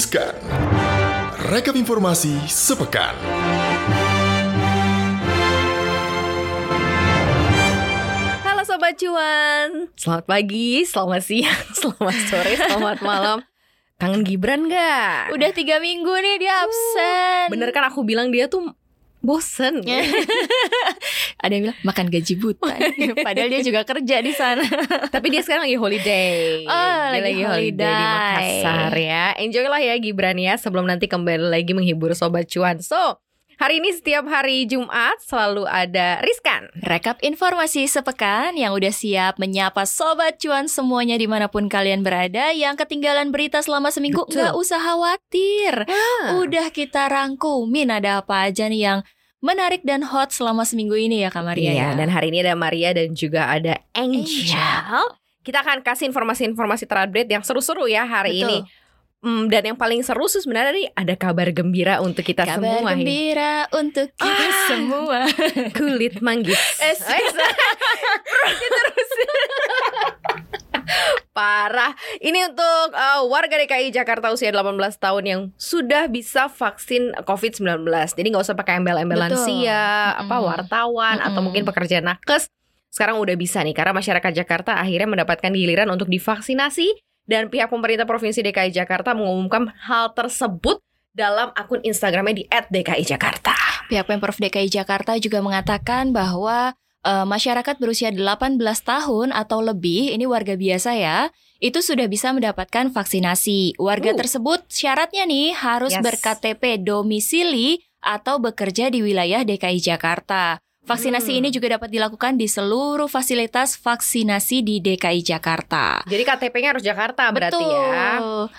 Riskan. Rekap informasi sepekan. Halo Sobat Cuan Selamat pagi, selamat siang, selamat sore, selamat malam Kangen Gibran gak? Udah tiga minggu nih dia absen. Bener kan aku bilang dia tuh bosen Ada yang bilang makan gaji buta. Padahal dia juga kerja di sana. Tapi dia sekarang lagi holiday Oh, Dia lagi di holiday. Makassar ya Enjoy lah ya Gibran ya Sebelum nanti kembali lagi menghibur Sobat Cuan So, hari ini setiap hari Jumat selalu ada Riskan Rekap informasi sepekan yang udah siap menyapa sobat cuan semuanya di mana pun kalian berada yang ketinggalan berita selama seminggu Betul. nggak usah khawatir. Udah kita rangkumin ada apa aja nih yang menarik dan hot selama seminggu ini ya Kak Maria. Iya, ya. dan hari ini ada Maria dan juga ada Angel. Angel. Kita akan kasih informasi-informasi terupdate yang seru-seru ya hari Betul. ini. Hmm, dan yang paling seru sih sebenarnya nih ada kabar gembira untuk kita Kabar semua ini. gembira untuk kita Ah. semua. Kulit manggis. Eh, Parah. Ini untuk uh, warga DKI Jakarta usia 18 tahun yang sudah bisa vaksin COVID-19. Jadi nggak usah pakai embel-embel lansia, apa Mm-mm. wartawan atau Mm-mm. mungkin pekerja nakes. Sekarang udah bisa nih karena masyarakat Jakarta akhirnya mendapatkan giliran untuk divaksinasi dan pihak pemerintah Provinsi DKI Jakarta mengumumkan hal tersebut dalam akun Instagramnya di @dki Jakarta. Pihak Pemprov DKI Jakarta juga mengatakan bahwa eh, masyarakat berusia 18 tahun atau lebih, ini warga biasa ya, itu sudah bisa mendapatkan vaksinasi. Warga Uh. tersebut syaratnya nih harus Yes. ber-KTP domisili atau bekerja di wilayah DKI Jakarta. Vaksinasi Hmm. ini juga dapat dilakukan di seluruh fasilitas vaksinasi di DKI Jakarta. Jadi KTP-nya harus Jakarta berarti Betul. ya.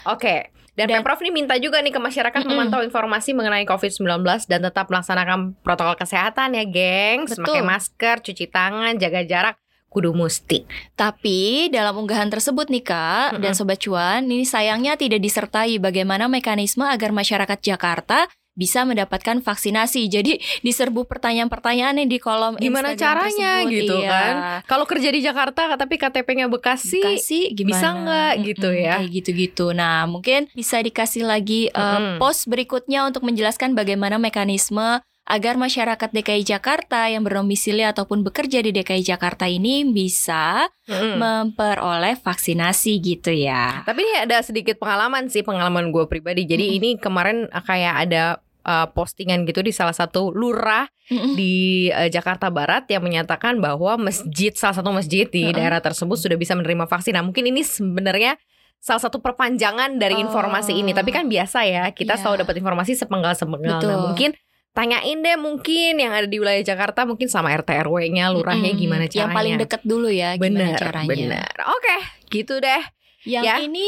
Oke. Dan, Dan- Pemprov nih minta juga nih ke masyarakat Mm-mm. memantau informasi mengenai COVID-19 dan tetap melaksanakan protokol kesehatan ya, gengs. Betul. Pakai masker, cuci tangan, jaga jarak, kudu musti. Tapi dalam unggahan tersebut nih Kak dan Mm-mm. Sobat Cuan, ini sayangnya tidak disertai bagaimana mekanisme agar masyarakat Jakarta bisa mendapatkan vaksinasi. Jadi diserbu pertanyaan-pertanyaan nih di kolom Gimana Instagram caranya tersebut. gitu Iya. kan? Kalau kerja di Jakarta tapi KTP-nya Bekasi, Bekasi gimana? bisa nggak gitu Mm-mm, ya? Kayak gitu-gitu. Nah, mungkin bisa dikasih lagi uh, Mm-mm. post berikutnya untuk menjelaskan bagaimana mekanisme agar masyarakat DKI Jakarta yang berdomisili ataupun bekerja di DKI Jakarta ini bisa Mm-mm. memperoleh vaksinasi gitu ya. Tapi ini ada sedikit pengalaman sih, pengalaman gue pribadi. Jadi Mm-mm. ini kemarin uh, kayak ada uh, postingan gitu di salah satu lurah Mm-mm. di uh, Jakarta Barat yang menyatakan bahwa masjid salah satu masjid di Mm-mm. daerah tersebut sudah bisa menerima vaksin. Nah, mungkin ini sebenarnya salah satu perpanjangan dari Oh. informasi ini. Tapi kan biasa ya, kita Iya. selalu dapat informasi sepenggal-sepenggal. Nah, mungkin tanyain deh mungkin yang ada di wilayah Jakarta mungkin sama RT RW-nya, lurahnya Mm-mm. gimana caranya. Yang paling dekat dulu ya gimana bener, caranya. bener. Oke, gitu deh. Yang Ya. ini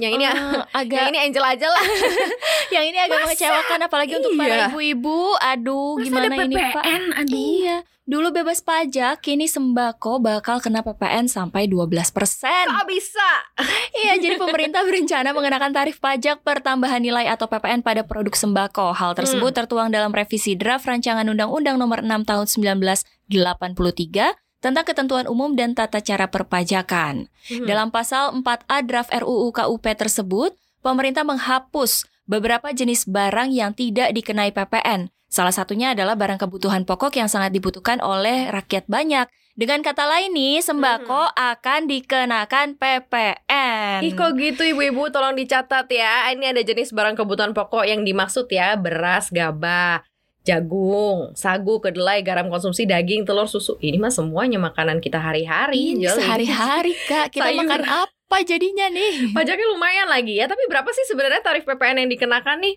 Yang ini yang agak ini Angel aja lah. yang ini agak Masa? mengecewakan apalagi untuk para Iya. ibu-ibu. Aduh, gimana ini, Pak? Iya. Dulu bebas pajak, kini sembako bakal kena PPN sampai 12%. Kok bisa? Iya, jadi pemerintah berencana mengenakan tarif pajak pertambahan nilai atau PPN pada produk sembako. Hal tersebut tertuang dalam revisi draft rancangan Undang-Undang Nomor 6 Tahun 1983 tentang ketentuan umum dan tata cara perpajakan. Hmm. Dalam pasal 4A draft RUU KUP tersebut, pemerintah menghapus beberapa jenis barang yang tidak dikenai PPN. Salah satunya adalah barang kebutuhan pokok yang sangat dibutuhkan oleh rakyat banyak. Dengan kata lain nih, sembako akan dikenakan PPN. Ih kok gitu ibu-ibu tolong dicatat ya Ini ada jenis barang kebutuhan pokok yang dimaksud ya Beras, gabah, jagung, sagu, kedelai, garam konsumsi, daging, telur, susu Ini mah semuanya makanan kita hari-hari Ini sehari-hari kak, kita Sayur. makan apa jadinya nih? Pajaknya lumayan lagi ya Tapi berapa sih sebenarnya tarif PPN yang dikenakan nih?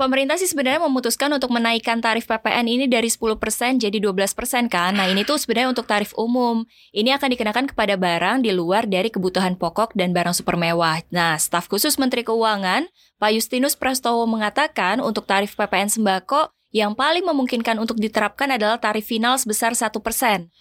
Pemerintah sih sebenarnya memutuskan untuk menaikkan tarif PPN ini dari 10% jadi 12% kan. Nah, ini tuh sebenarnya untuk tarif umum. Ini akan dikenakan kepada barang di luar dari kebutuhan pokok dan barang super mewah. Nah, staf khusus Menteri Keuangan, Pak Justinus Prastowo mengatakan untuk tarif PPN sembako yang paling memungkinkan untuk diterapkan adalah tarif final sebesar 1%.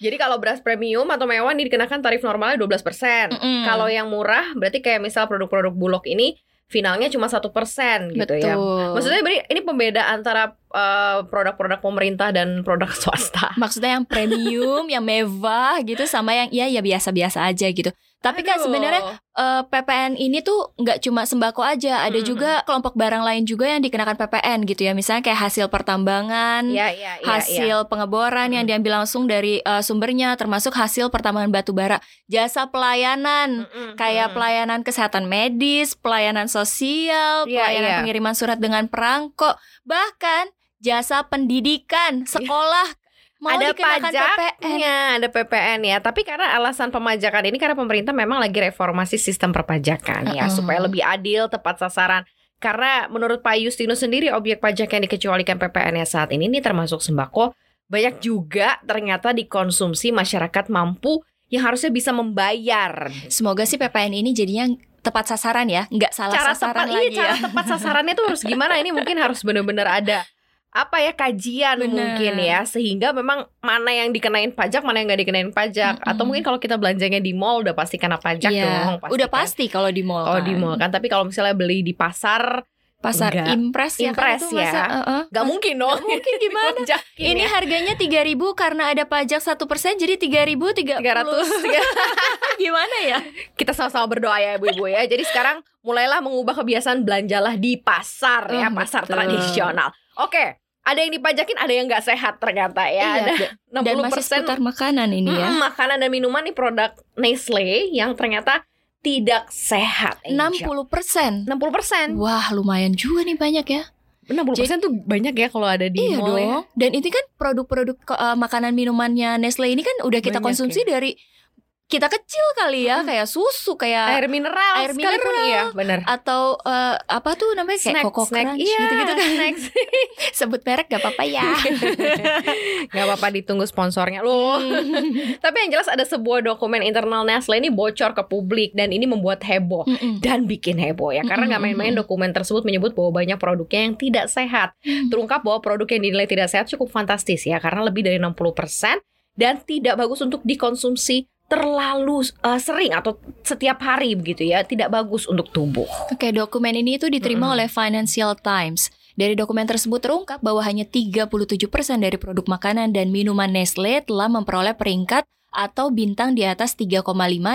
Jadi kalau beras premium atau mewah ini dikenakan tarif normalnya 12%. Mm-mm. Kalau yang murah berarti kayak misal produk-produk bulog ini finalnya cuma satu persen gitu ya. Betul. Maksudnya beri- ini pembeda antara eh, produk-produk pemerintah dan produk swasta. Maksudnya yang premium, yang mewah gitu sama yang ya ya biasa-biasa aja gitu. Tapi kan Aduh. sebenarnya eh, PPN ini tuh nggak cuma sembako aja, ada Mm-mm. juga kelompok barang lain juga yang dikenakan PPN gitu ya. Misalnya kayak hasil pertambangan, ya ya ya, hasil pengeboran yang Mm. diambil langsung dari eh, sumbernya, termasuk hasil pertambangan batu bara, jasa pelayanan. Mm-mm, Kayak mm. pelayanan kesehatan medis, pelayanan sosial, Iya, pelayanan iya. pengiriman surat dengan perangko, bahkan jasa pendidikan, sekolah mau ada dikenakan PPN. pajaknya, ada PPN ya. Tapi karena alasan pemajakan ini karena pemerintah memang lagi reformasi sistem perpajakan ya Uh-uh. supaya lebih adil, tepat sasaran. Karena menurut Pak Justinus sendiri objek pajak yang dikecualikan PPN-nya saat ini ini termasuk sembako banyak juga ternyata dikonsumsi masyarakat mampu yang harusnya bisa membayar. Semoga sih PPN ini jadinya tepat sasaran ya, nggak salah cara sasaran tepat lagi iya, cara ya. tepat sasarannya tuh harus gimana? Ini mungkin harus benar-benar ada apa ya kajian Bener. mungkin ya sehingga memang mana yang dikenain pajak mana yang nggak dikenain pajak Mm-mm. atau mungkin kalau kita belanjanya di mall udah pasti kena pajak Iya, dong udah kan. pasti kalau di mall. kalau kan. di mall kan tapi kalau misalnya beli di pasar pasar Enggak. impres ya Impres kan ya. masa, uh-uh. nggak mungkin dong Nggak mungkin gimana? Dipajakin Ini ya. harganya 3000 karena ada pajak satu persen jadi 3000 300 Gimana ya? kita sama-sama berdoa ya ibu-ibu ya jadi sekarang mulailah mengubah kebiasaan belanjalah di pasar ya Hmm, pasar betul. tradisional oke ada yang dipajakin ada yang nggak sehat ternyata ya ada Iya, dan 60% masih seputar makanan ini ya. Makanan dan minuman nih produk Nestle yang ternyata tidak sehat. Angel. 60 persen. 60 persen. Wah lumayan juga nih banyak ya 60 persen tuh banyak ya kalau ada di Iya mall ya. dong Dan ini kan produk-produk eh, makanan minumannya Nestle ini kan udah kita Banyak konsumsi dari kita kecil kali ya Kayak susu kayak Air mineral Air mineral. iya benar. Atau eh, apa tuh namanya kayak Coco Crunch iya, gitu-gitu kan snacks. Sebut merek gak apa-apa ya Gak apa-apa ditunggu sponsornya loh. Tapi yang jelas ada sebuah dokumen internal Nestle ini bocor ke publik dan ini membuat heboh. Mm-mm. dan bikin heboh ya karena nggak main-main dokumen tersebut menyebut bahwa banyak produknya yang tidak sehat terungkap bahwa produk yang dinilai tidak sehat cukup fantastis ya karena lebih dari 60% dan tidak bagus untuk dikonsumsi terlalu uh, sering atau setiap hari begitu ya tidak bagus untuk tubuh. Oke, dokumen ini itu diterima Mm-mm. oleh Financial Times. Dari dokumen tersebut terungkap bahwa hanya 37% dari produk makanan dan minuman Nestle telah memperoleh peringkat atau bintang di atas 3,5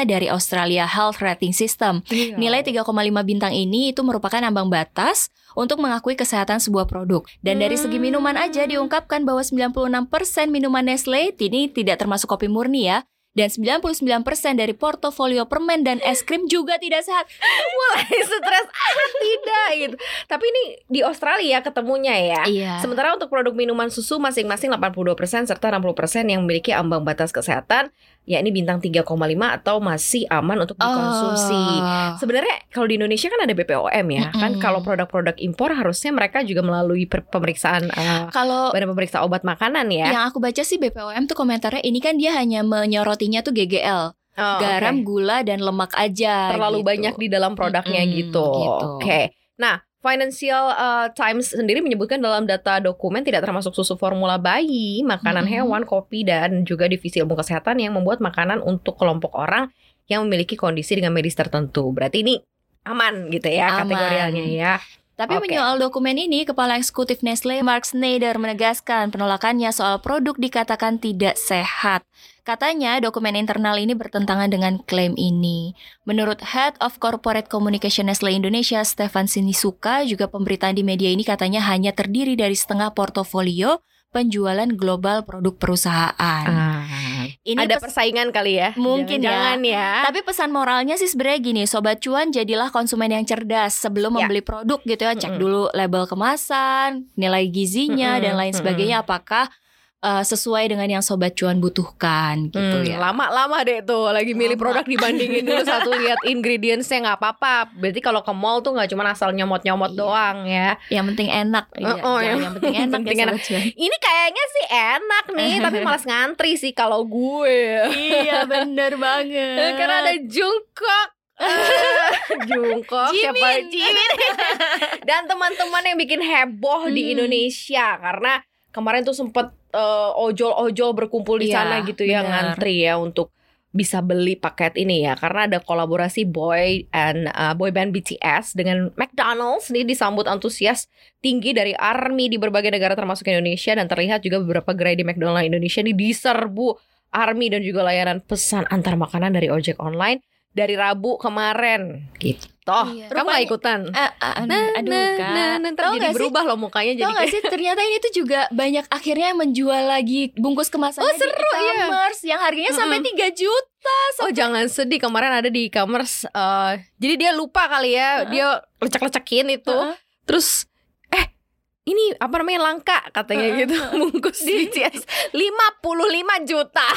dari Australia Health Rating System. Nilai 3,5 bintang ini itu merupakan ambang batas untuk mengakui kesehatan sebuah produk. Dan dari segi minuman aja diungkapkan bahwa 96% minuman Nestle ini tidak termasuk kopi murni ya. Dan 99% dari portofolio permen dan es krim juga tidak sehat. mulai stres ah tidak gitu. Tapi ini di Australia ketemunya ya. Iya. Sementara untuk produk minuman susu masing-masing 82% serta 60% yang memiliki ambang batas kesehatan yakni bintang 3,5 atau masih aman untuk dikonsumsi. Oh. Sebenarnya kalau di Indonesia kan ada BPOM ya, kan Mm-mm. kalau produk-produk impor harusnya mereka juga melalui pemeriksaan eh, Kalau badan pemeriksa obat makanan ya. yang aku baca sih BPOM tuh komentarnya ini kan dia hanya menyorotinya tuh GGL, Oh, garam, oke. gula dan lemak aja. terlalu gitu. banyak di dalam produknya Mm-mm, gitu. gitu. Oke. Nah, Financial uh, Times sendiri menyebutkan dalam data dokumen tidak termasuk susu formula bayi, makanan Mm-mm. hewan, kopi dan juga divisi ilmu kesehatan yang membuat makanan untuk kelompok orang yang memiliki kondisi dengan medis tertentu. Berarti ini aman gitu ya Aman. kategorialnya ya. Tapi Oke. menyoal dokumen ini, Kepala Eksekutif Nestle Mark Snyder menegaskan penolakannya soal produk dikatakan tidak sehat. Katanya dokumen internal ini bertentangan dengan klaim ini. Menurut Head of Corporate Communication Nestle Indonesia, Stefan Sinisuka, juga pemberitaan di media ini katanya hanya terdiri dari setengah portofolio penjualan global produk perusahaan. Ini ada pes- persaingan kali ya? Mungkin ya. Jangan ya. Tapi pesan moralnya sih sebenarnya gini, sobat cuan jadilah konsumen yang cerdas sebelum Ya. membeli produk gitu ya, cek Mm-mm. dulu label kemasan, nilai gizinya Mm-mm, dan lain sebagainya apakah uh, sesuai dengan yang sobat cuan butuhkan gitu Hmm, ya. Lama-lama deh tuh lagi milih Lama. produk dibandingin dulu satu lihat ingredientsnya nggak apa-apa. Berarti kalau ke mall tuh nggak cuma asal nyomot-nyomot Iya. doang ya. Yang penting enak. Iya, Oh, oh, yang yang penting enak penting ya enak. cuan. Ini kayaknya sih enak nih, tapi malas ngantri sih kalau gue. iya bener banget. Karena ada Jungkook. Eh, Jungkook siapa Jimin. Jimin dan teman-teman yang bikin heboh di Hmm. Indonesia karena kemarin tuh sempet eh, ojol-ojol berkumpul di Iya, sana gitu ya benar. ngantri ya untuk bisa beli paket ini ya karena ada kolaborasi boy and uh, boy band BTS dengan McDonald's ini disambut antusias tinggi dari army di berbagai negara termasuk Indonesia dan terlihat juga beberapa gerai di McDonald's Indonesia ini diserbu army dan juga layanan pesan antar makanan dari ojek online dari Rabu kemarin gitu. Toh, Iya. kamu gak ikutan? Ah, ah, aduh Nah, kak nah, nah, ntar Tau jadi sih? berubah loh mukanya jadi Tau gak sih ternyata ini tuh juga banyak akhirnya menjual lagi bungkus kemasannya Oh, seru, di e-commerce yang harganya sampai 3 juta. Oh jangan sedih kemarin ada di e-commerce eh, Jadi dia lupa kali ya Heeh. Dia lecek-lecekin itu Heeh. Terus Eh ini apa namanya langka katanya Heeh, gitu Bungkus BTS 55 juta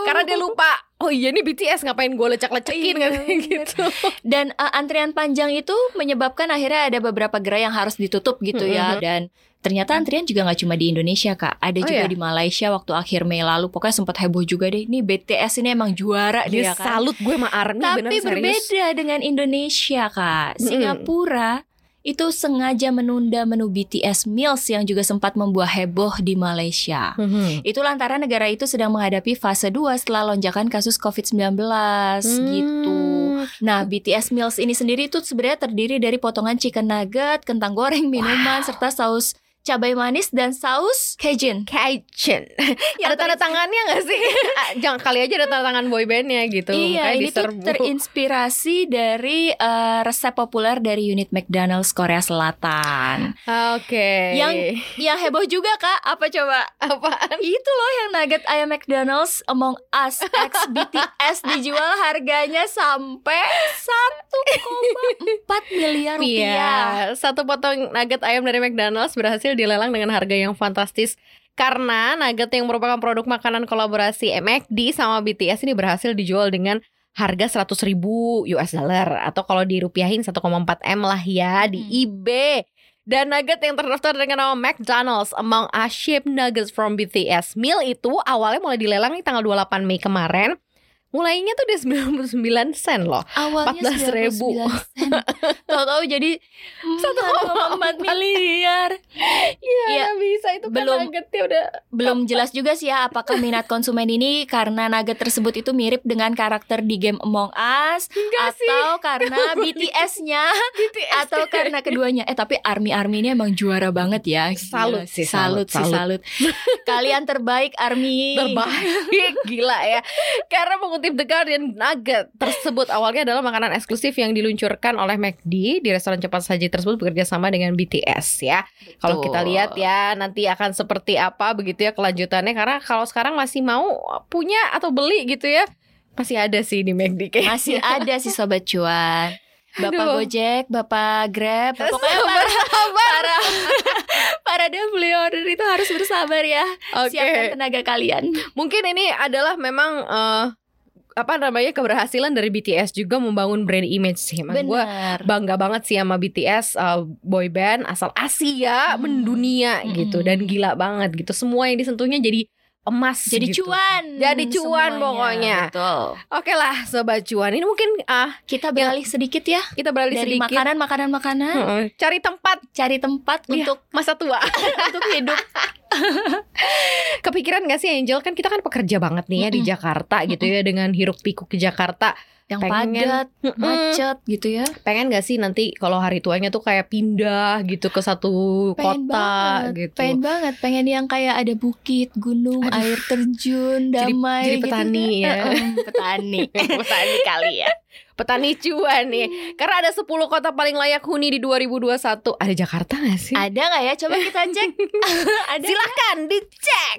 Karena dia lupa Oh iya ini BTS ngapain gue lecek-lecekin Iya, gitu Dan uh, antrian panjang itu menyebabkan akhirnya ada beberapa gerai yang harus ditutup gitu ya. Dan ternyata antrian juga nggak cuma di Indonesia kak, ada Oh, juga ya? di Malaysia waktu akhir Mei lalu. Pokoknya sempat heboh juga deh. Ini BTS ini emang juara Dia ya kan. salut gue sama ARMY Tapi bener serius berbeda dengan Indonesia kak. Singapura itu sengaja menunda menu BTS Meals yang juga sempat membuat heboh di Malaysia. Mhm. Itu lantaran negara itu sedang menghadapi fase 2 setelah lonjakan kasus COVID-19 gitu. Hmm. Nah, BTS Meals ini sendiri itu sebenarnya terdiri dari potongan chicken nugget, kentang goreng, minuman, serta saus cabai manis dan saus Cajun. Cajun Yang Ada tanda tangannya gak sih? Ah, Jangan kali aja ada tanda tangan boybandnya gitu Iya, Makanya ini tuh diserbu. terinspirasi dari eh, resep populer dari unit McDonald's Korea Selatan. Oke Yang yang heboh juga kak, apa coba? Apaan? Itu loh yang nugget ayam McDonald's Among Us X BTS dijual harganya sampai 1,4 miliar rupiah. Iya, satu potong nugget ayam dari McDonald's berhasil dilelang dengan harga yang fantastis karena nugget yang merupakan produk makanan kolaborasi McD sama BTS ini berhasil dijual dengan harga 100 ribu US dollar atau kalau dirupiahin 1,4 M lah ya di Hmm. eBay. Dan nugget yang terdaftar dengan nama McDonald's Among Us Shaped Nuggets from BTS Meal itu awalnya mulai dilelang nih tanggal 28 Mei kemarin. Mulainya tuh di 99 sen loh. Awalnya 14.000. 99 sen. Tahu-tahu jadi 1,4 miliar. Bisa itu kan belum- nuggetnya udah Belum jelas juga sih ya apakah minat konsumen ini karena nugget tersebut itu mirip dengan karakter di game Among Us Enggak sih. atau karena BTS-nya BTS atau karena keduanya. Eh tapi Army Army ini emang juara banget ya. Salut sih, salut, salut, sih, salut. Kalian terbaik Army. terbaik gila ya karena mengutip The Guardian nugget tersebut awalnya adalah makanan eksklusif yang diluncurkan oleh McD di restoran cepat saji tersebut bekerja sama dengan BTS ya kalau kita lihat ya nanti akan seperti apa begitu ya kelanjutannya karena kalau sekarang masih mau punya atau beli gitu ya masih ada sih di McD kayaknya. Masih ada sih sobat cuan. Bapak Aduh. Gojek, Bapak Grab, pokoknya para para para delivery order itu harus bersabar ya. Oke. Siapkan tenaga kalian. Mungkin ini adalah memang eh, apa namanya keberhasilan dari BTS juga membangun brand image sih. Emang gue bangga banget sih sama BTS uh, boy band asal Asia Hmm. mendunia Hmm. gitu dan gila banget gitu. Semua yang disentuhnya jadi emas Jadi gitu. cuan. Jadi cuan semuanya. pokoknya. Betul. Oke lah sobat cuan. Ini mungkin ah Kita beralih sedikit ya kita beralih dari sedikit makanan makanan makanan Heeh. cari tempat cari tempat Iya. untuk masa tua. untuk hidup. Kepikiran gak sih Angel kan kita kan pekerja banget nih ya di Mm-mm. Jakarta gitu ya dengan hiruk pikuk di Jakarta. Yang Pengen. padat, macet gitu ya. Pengen gak sih nanti kalau hari tuanya tuh kayak pindah gitu ke satu Pengen kota banget, gitu. pengen banget, pengen yang kayak ada bukit, gunung, air terjun, Jadi- damai jadi gitu petani kan. ya. Petani. petani kali ya. Petani cuan nih. Karena ada 10 kota paling layak huni di 2021. Ada Jakarta gak sih? Ada nggak ya? Coba kita cek. ada. Silahkan dicek.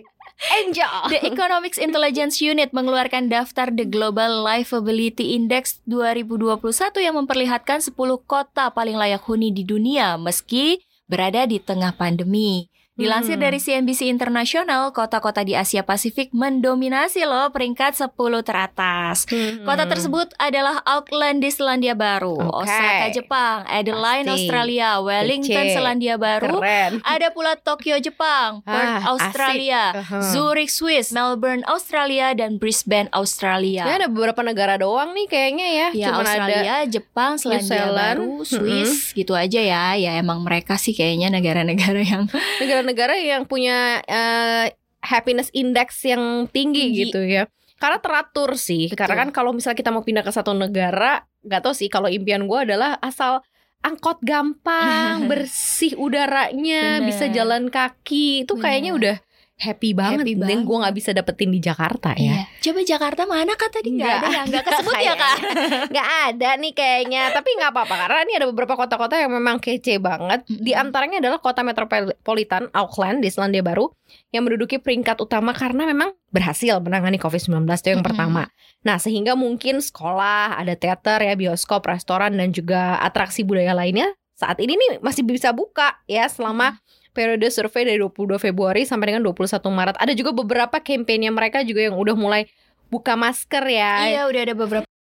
Angel. The Economics Intelligence Unit mengeluarkan daftar The Global Livability Index 2021 yang memperlihatkan 10 kota paling layak huni di dunia meski berada di tengah pandemi. Dilansir Hmm. dari CNBC Internasional, kota-kota di Asia Pasifik mendominasi loh peringkat 10 teratas. Hmm. Kota tersebut adalah Auckland di Selandia Baru, Oke. Osaka Jepang, Adelaide Pasti. Australia, Wellington Kece. Selandia Baru, keren. ada pula Tokyo Jepang, Perth Ah, Australia, Aha. Zurich Swiss, Melbourne Australia dan Brisbane Australia. Ya ada beberapa negara doang nih kayaknya ya. Ya Cuman ada Australia, Jepang, Selandia. Baru, Swiss gitu aja ya. Ya emang mereka sih kayaknya negara-negara yang negara-negara yang punya eh, happiness index yang tinggi, Tinggi. gitu ya. Karena teratur sih. Betul. Karena kan kalau misalnya kita mau pindah ke satu negara, nggak tahu sih kalau impian gue adalah asal angkot gampang, bersih udaranya, Bener. bisa jalan kaki, itu kayaknya udah happy banget. Happy Dan gue nggak bisa dapetin di Jakarta ya. Iya. Coba Jakarta mana kak tadi nggak ada ya nggak kesebut ya kak? Nggak ada nih kayaknya Tapi nggak apa-apa Karena ini ada beberapa kota-kota yang memang kece banget Di antaranya adalah kota metropolitan Auckland di Selandia Baru Yang menduduki peringkat utama Karena memang berhasil menangani COVID-19 Itu yang Mm-mm. pertama Nah sehingga mungkin sekolah Ada teater ya Bioskop, restoran Dan juga atraksi budaya lainnya Saat ini nih masih bisa buka ya Selama periode survei dari 22 Februari sampai dengan 21 Maret. Ada juga beberapa kampanye mereka juga yang udah mulai buka masker ya. Iya udah ada beberapa